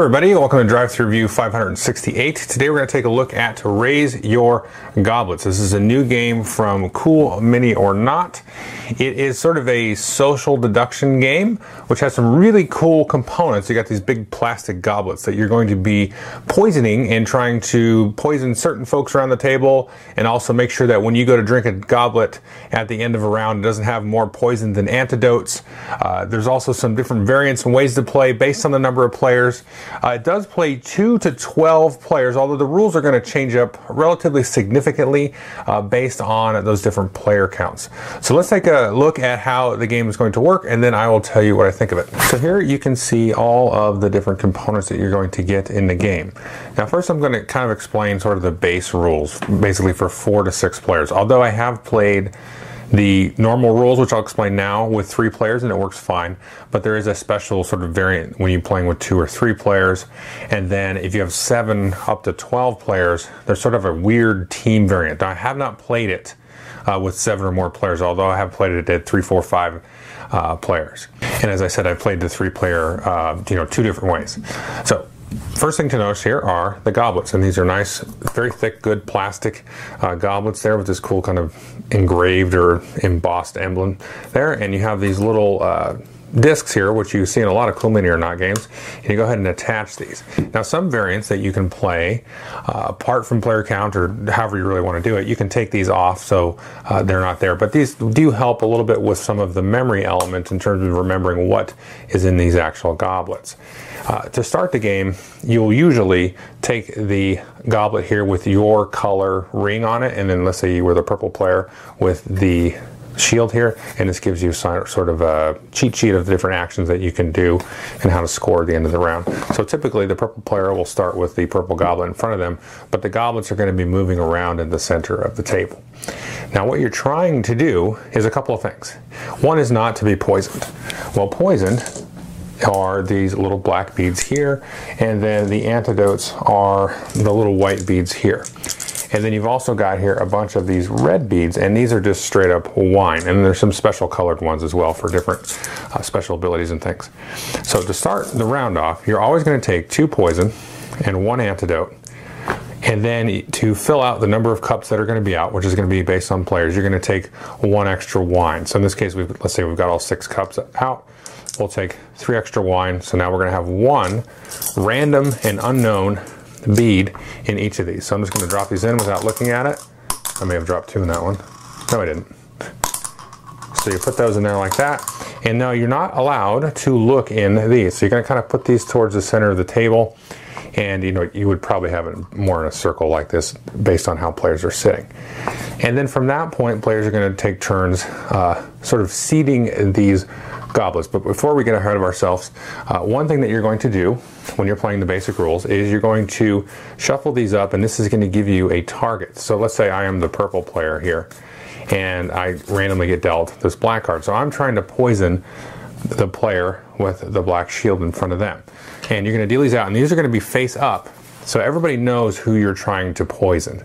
Everybody, welcome to Drive Thru Review 568. Today we're going to take a look at Raise Your Goblets. This is a new game from Cool Mini or Not. It is sort of a social deduction game, which has some really cool components. You got these big plastic goblets that you're going to be poisoning and trying to poison certain folks around the table, and also make sure that when you go to drink a goblet at the end of a round, it doesn't have more poison than antidotes. Uh, there's also some different variants and ways to play based on the number of players. Uh, it does play 2 to 12 players, although the rules are going to change up relatively significantly uh, based on those different player counts. So let's take a look at how the game is going to work, and then I will tell you what I think of it. So here you can see all of the different components that you're going to get in the game. Now first I'm going to kind of explain sort of the base rules, basically for 4 to 6 players. Although I have played the normal rules, which I'll explain now, with three players, and it works fine. But there is a special sort of variant when you're playing with two or three players. And then if you have seven up to 12 players, there's sort of a weird team variant. I have not played it uh, with seven or more players, although I have played it at three, four, five uh, players. And as I said, I've played the three player, uh, you know, two different ways. So First thing to notice here are the goblets, and these are nice, very thick, good plastic uh, goblets there with this cool kind of engraved or embossed emblem there. And you have these little uh, discs here, which you see in a lot of Cool Mini or Not games, and you go ahead and attach these. Now, some variants that you can play uh, apart from player count or however you really want to do it, you can take these off so uh, they're not there. But these do help a little bit with some of the memory elements in terms of remembering what is in these actual goblets. Uh, to start the game, you'll usually take the goblet here with your color ring on it, and then let's say you were the purple player with the shield here, and this gives you sort of a cheat sheet of the different actions that you can do and how to score at the end of the round. So typically the purple player will start with the purple goblet in front of them, but the goblets are going to be moving around in the center of the table. Now what you're trying to do is a couple of things. One is not to be poisoned. Well, poisoned are these little black beads here, and then the antidotes are the little white beads here. And then you've also got here a bunch of these red beads, and these are just straight up wine. And there's some special colored ones as well for different uh, special abilities and things. So to start the round off, you're always going to take two poison and one antidote. And then to fill out the number of cups that are going to be out, which is going to be based on players, you're going to take one extra wine. So in this case, let's say we've got all six cups out. We'll take three extra wine. So now we're going to have one random and unknown bead in each of these. So I'm just going to drop these in without looking at it. I may have dropped two in that one. No, I didn't. So you put those in there like that. And now you're not allowed to look in these. So you're going to kind of put these towards the center of the table. And you know, you would probably have it more in a circle like this based on how players are sitting. And then from that point, players are going to take turns uh, sort of seating these goblets. But before we get ahead of ourselves, uh, one thing that you're going to do when you're playing the basic rules is you're going to shuffle these up and this is going to give you a target. So let's say I am the purple player here and I randomly get dealt this black card. So I'm trying to poison the player with the black shield in front of them. And you're going to deal these out and these are going to be face up so everybody knows who you're trying to poison.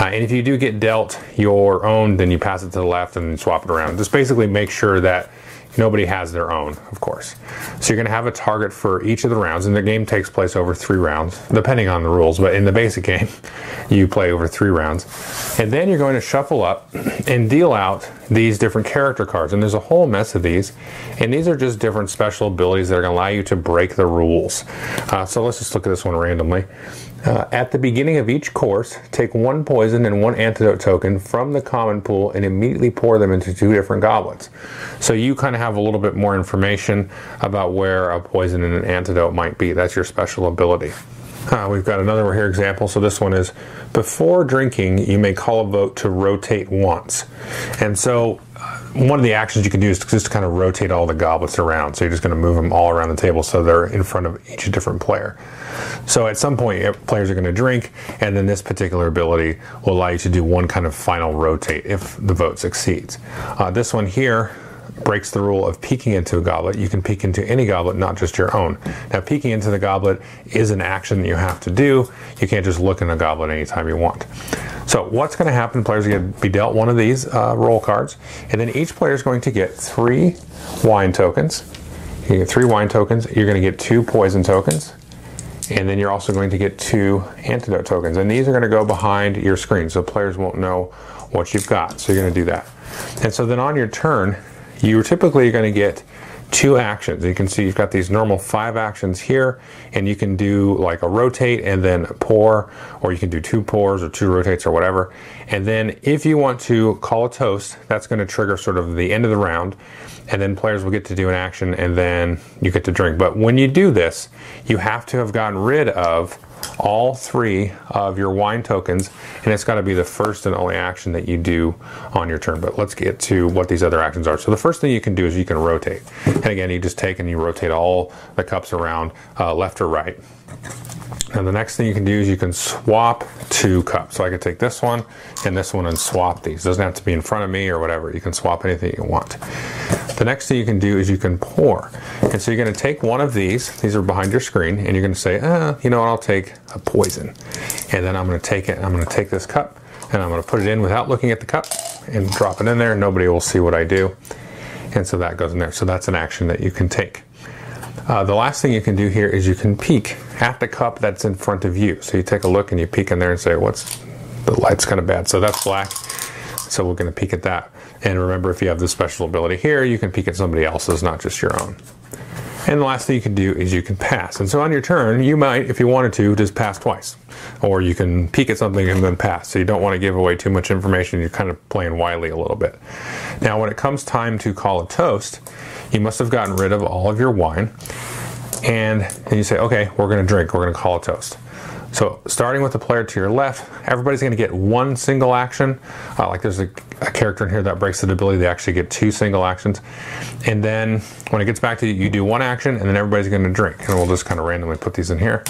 Uh, and if you do get dealt your own, then you pass it to the left and swap it around. Just basically make sure that Nobody has their own, of course. So you're going to have a target for each of the rounds, and the game takes place over three rounds, depending on the rules. But in the basic game, you play over three rounds. And then you're going to shuffle up and deal out these different character cards. And there's a whole mess of these. And these are just different special abilities that are going to allow you to break the rules. Uh, so let's just look at this one randomly. Uh, at the beginning of each course, take one poison and one antidote token from the common pool and immediately pour them into two different goblets. So you kind of have a little bit more information about where a poison and an antidote might be. That's your special ability. Uh, we've got another here example. So this one is before drinking, you may call a vote to rotate once. And so one of the actions you can do is just to kind of rotate all the goblets around. So you're just going to move them all around the table so they're in front of each different player. So at some point, players are going to drink, and then this particular ability will allow you to do one kind of final rotate if the vote succeeds. Uh, this one here breaks the rule of peeking into a goblet. You can peek into any goblet, not just your own. Now, peeking into the goblet is an action that you have to do. You can't just look in a goblet anytime you want. So, what's going to happen? Players are going to be dealt one of these uh, role cards, and then each player is going to get three wine tokens. You get three wine tokens. You're going to get two poison tokens And then you're also going to get two antidote tokens. And these are going to go behind your screen so players won't know what you've got. So you're going to do that. And so then on your turn, you're typically going to get two actions. You can see you've got these normal five actions here, and you can do like a rotate and then pour, or you can do two pours or two rotates or whatever. And then if you want to call a toast, that's going to trigger sort of the end of the round, and then players will get to do an action, and then you get to drink. But when you do this, you have to have gotten rid of all three of your wine tokens, and it's got to be the first and only action that you do on your turn. But let's get to what these other actions are. So the first thing you can do is you can rotate. And again, you just take and you rotate all the cups around uh, left or right. And the next thing you can do is you can swap two cups. So I could take this one and this one and swap these. It doesn't have to be in front of me or whatever. You can swap anything you want. The next thing you can do is you can pour. And so you're going to take one of these. These are behind your screen. And you're going to say, uh, you know what, I'll take a poison. And then I'm going to take it. I'm going to take this cup and I'm going to put it in without looking at the cup and drop it in there. Nobody will see what I do. And so that goes in there. So that's an action that you can take. Uh, the last thing you can do here is you can peek at the cup that's in front of you. So you take a look and you peek in there and say, what's the light's kind of bad. So that's black. So we're going to peek at that. And remember, if you have the special ability here, you can peek at somebody else's, not just your own. And the last thing you can do is you can pass. And so on your turn, you might, if you wanted to, just pass twice. Or you can peek at something and then pass. So you don't want to give away too much information. You're kind of playing wily a little bit. Now, when it comes time to call a toast, you must have gotten rid of all of your wine. And then you say, okay, we're going to drink. We're going to call a toast. So starting with the player to your left, everybody's going to get one single action. Uh, like there's a, a, character in here that breaks the ability, they actually get two single actions. And then when it gets back to you, you do one action, and then everybody's going to drink. And we'll just kind of randomly put these in here.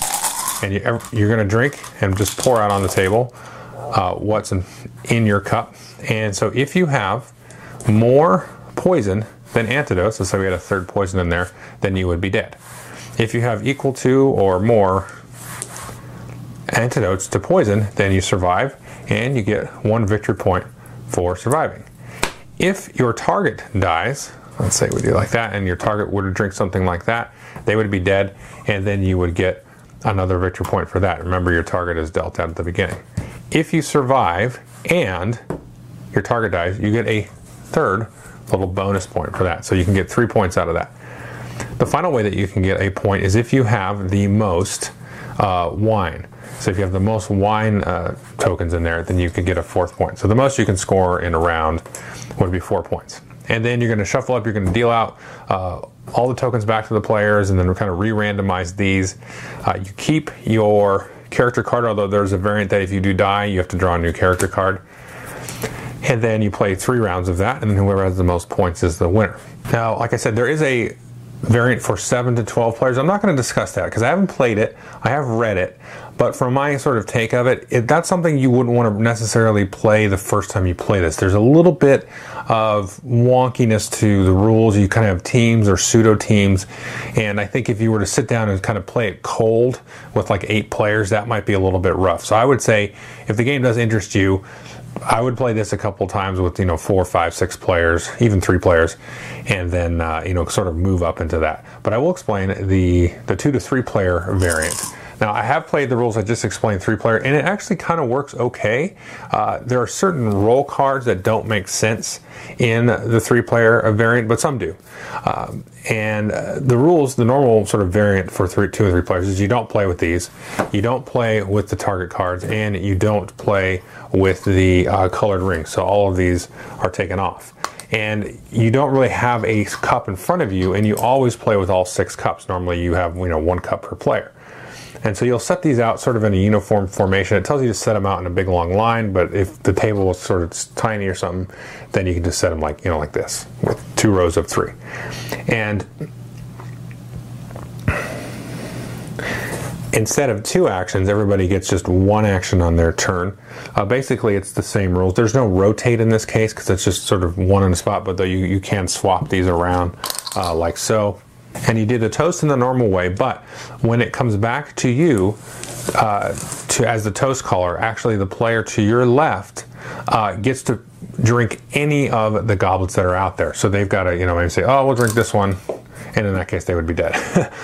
And you, are going to drink and just pour out on the table uh, what's in, in your cup. And so if you have more poison than antidotes, let's say we had a third poison in there, then you would be dead. If you have equal to or more antidotes to poison, then you survive and you get one victory point for surviving. If your target dies, let's say we do like that, and your target were to drink something like that, they would be dead, and then you would get another victory point for that. Remember, your target is dealt out at the beginning. If you survive and your target dies, you get a third little bonus point for that. So you can get three points out of that. The final way that you can get a point is if you have the most uh, wine. So if you have the most wine uh, tokens in there, then you can get a fourth point. So the most you can score in a round would be four points. And then you're going to shuffle up, you're going to deal out uh, all the tokens back to the players, and then kind of re randomize these. Uh, you keep your character card, although there's a variant that if you do die, you have to draw a new character card. And then you play three rounds of that, and then whoever has the most points is the winner. Now, like I said, there is a variant for 7 to 12 players. I'm not going to discuss that because I haven't played it. I have read it. But from my sort of take of it, it, that's something you wouldn't want to necessarily play the first time you play this. There's a little bit of wonkiness to the rules. You kind of have teams or pseudo teams. And I think if you were to sit down and kind of play it cold with like eight players, that might be a little bit rough. So I would say if the game does interest you, I would play this a couple times with you know four, five, six players, even three players, and then uh, you know sort of move up into that. But I will explain the the two to three player variant. Now, I have played the rules I just explained three player, and it actually kind of works okay. Uh, there are certain role cards that don't make sense in the three player variant, but some do. Um, and uh, the rules, the normal sort of variant for three, two and three players is you don't play with these, you don't play with the target cards, and you don't play with the uh, colored rings. So all of these are taken off and you don't really have a cup in front of you and you always play with all six cups normally you have you know one cup per player and so you'll set these out sort of in a uniform formation. It tells you to set them out in a big long line, but if the table is sort of tiny or something, then you can just set them like, you know, like this with two rows of three. And instead of two actions, everybody gets just one action on their turn. Uh, basically, it's the same rules. There's no rotate in this case because it's just sort of one in a spot, but though you, you can swap these around uh, like so and you do the toast in the normal way, but when it comes back to you, uh, to as the toast caller, actually the player to your left uh, gets to drink any of the goblets that are out there. So they've got to, you know, maybe say, oh, we'll drink this one, and in that case, they would be dead.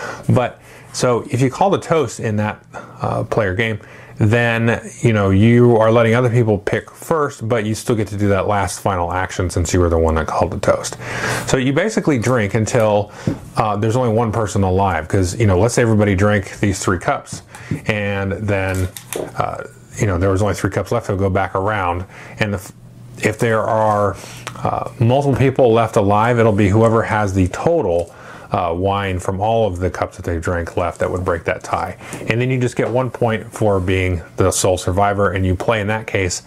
but so if you call the toast in that uh, player game, then you know you are letting other people pick first, but you still get to do that last final action since you were the one that called the toast. So you basically drink until uh, there's only one person alive. Because you know, let's say everybody drank these three cups, and then uh, you know there was only three cups left. They'll go back around, and the, if there are uh, multiple people left alive, it'll be whoever has the total uh, wine from all of the cups that they drank left that would break that tie. And then you just get one point for being the sole survivor, and you play in that case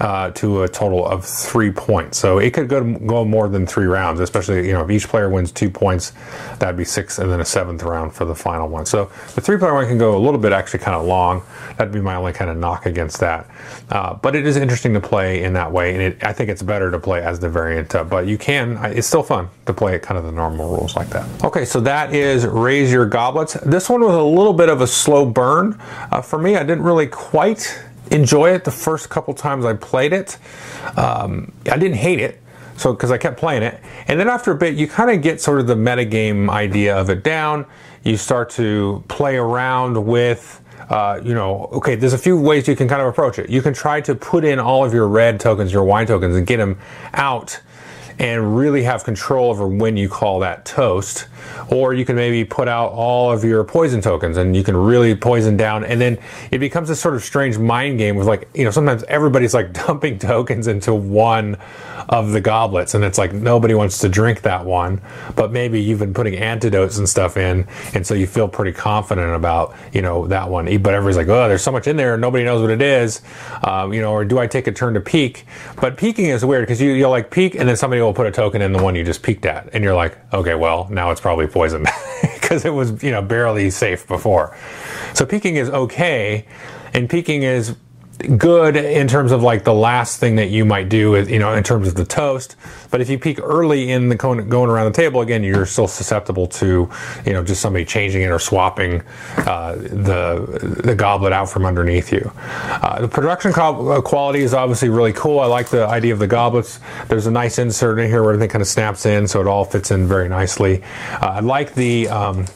uh, to a total of three points. So it could go go more than three rounds, especially you know if each player wins two points, that'd be six, and then a seventh round for the final one. So the three player one can go a little bit actually kind of long. That'd be my only kind of knock against that. Uh, but it is interesting to play in that way, and it, I think it's better to play as the variant. Uh, but you can, it's still fun to play it kind of the normal rules like that. Okay, so that is raise your goblets. This one was a little bit of a slow burn uh, for me. I didn't really quite enjoy it the first couple times I played it. Um, I didn't hate it, so because I kept playing it, and then after a bit, you kind of get sort of the metagame idea of it down. You start to play around with. Uh, you know, okay, there's a few ways you can kind of approach it. You can try to put in all of your red tokens, your wine tokens, and get them out and really have control over when you call that toast. Or you can maybe put out all of your poison tokens and you can really poison down. And then it becomes a sort of strange mind game with like, you know, sometimes everybody's like dumping tokens into one of the goblets and it's like nobody wants to drink that one. But maybe you've been putting antidotes and stuff in. And so you feel pretty confident about, you know, that one. But everybody's like, oh, there's so much in there. Nobody knows what it is. Um, you know, or do I take a turn to peek? But peeking is weird because you, you'll like peek and then somebody will put a token in the one you just peeked at, and you're like, okay, well, now it's probably poison because it was you know barely safe before. So peeking is okay, and peeking is good in terms of like the last thing that you might do is you know in terms of the toast. But if you peek early in the going around the table again you're still susceptible to you know just somebody changing it or swapping uh, the the goblet out from underneath you. Uh, the production uh, quality is obviously really cool. I like the idea of the goblets. There's a nice insert in here where everything kind of snaps in so it all fits in very nicely. Uh, i like the um,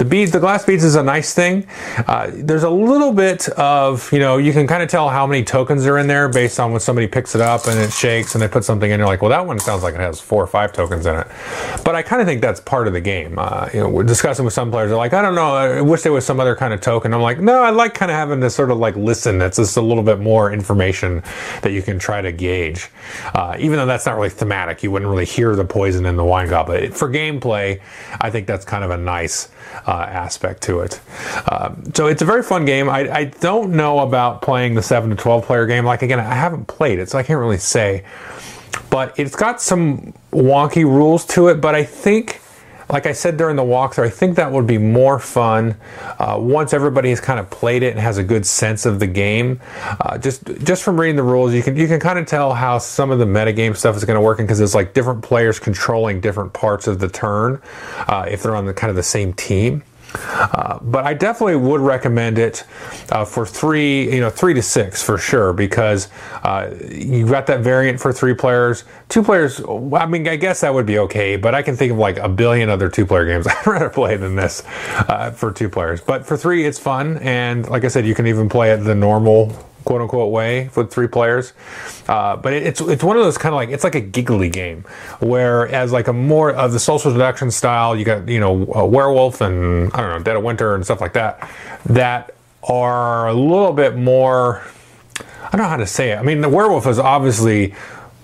the beads, the glass beads is a nice thing. Uh, there's a little bit of, you know, you can kind of tell how many tokens are in there based on when somebody picks it up and it shakes and they put something in. You're like, well, that one sounds like it has four or five tokens in it. But I kind of think that's part of the game. Uh, you know, we're discussing with some players, they're like, I don't know, I wish there was some other kind of token. I'm like, no, I like kind of having to sort of like listen. That's just a little bit more information that you can try to gauge. Uh, even though that's not really thematic, you wouldn't really hear the poison in the wine goblet. For gameplay, I think that's kind of a nice aspect to it. Um, so it's a very fun game. I, I, don't know about playing the 7 to 12 player game. Like, again, I haven't played it, so I can't really say. But it's got some wonky rules to it, but I think like I said during the walkthrough, I think that would be more fun uh, once everybody has kind of played it and has a good sense of the game. Uh, just just from reading the rules, you can you can kind of tell how some of the metagame stuff is going to work because it's like different players controlling different parts of the turn uh, if they're on the kind of the same team. Uh, but I definitely would recommend it uh, for three, you know, three to six for sure, because uh, you got that variant for three players. Two players, I mean, I guess that would be okay, but I can think of like a billion other two player games I'd rather play than this uh, for two players. But for three, it's fun, and like I said, you can even play it the normal quote unquote way with three players. Uh, but it, it's it's one of those kind of like it's like a giggly game, whereas like a more of the social deduction style, you got you know a werewolf and I don't know Dead of Winter and stuff like that that are a little bit more. I don't know how to say it. I mean, the werewolf is obviously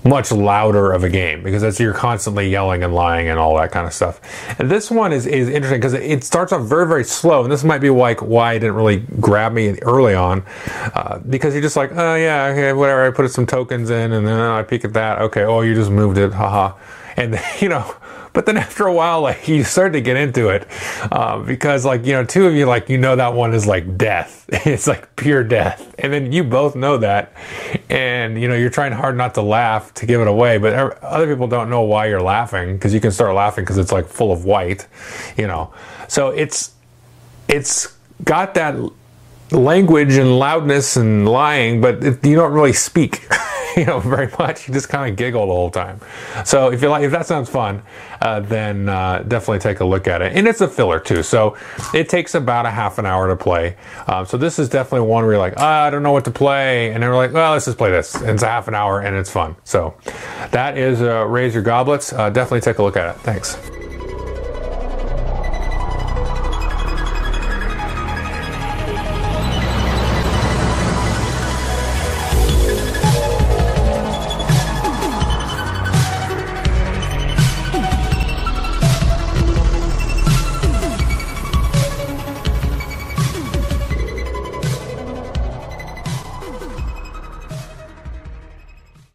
much louder of a game because that's you're constantly yelling and lying and all that kind of stuff. And this one is, is interesting because it starts off very very slow, and this might be like why it didn't really grab me early on uh, because you're just like oh yeah okay whatever I put some tokens in and then I peek at that. Okay oh you just moved it haha. And you know but then after a while, like you start to get into it uh, because, like you know, two of you like you know that one is like death. It's like pure death, and then you both know that, and you know you're trying hard not to laugh to give it away, but other people don't know why you're laughing because you can start laughing because it's like full of white, you know. So it's it's got that language and loudness and lying, but it, you don't really speak. you know very much. You just kind of giggle the whole time. So if you like, if that sounds fun, uh, then uh, definitely take a look at it. And it's a filler too, so it takes about a half an hour to play. Um, so this is definitely one where you're like, oh, I don't know what to play, and then we're like, well, let's just play this. And it's a half an hour and it's fun. So that is uh, raise your goblets. Uh, definitely take a look at it. Thanks.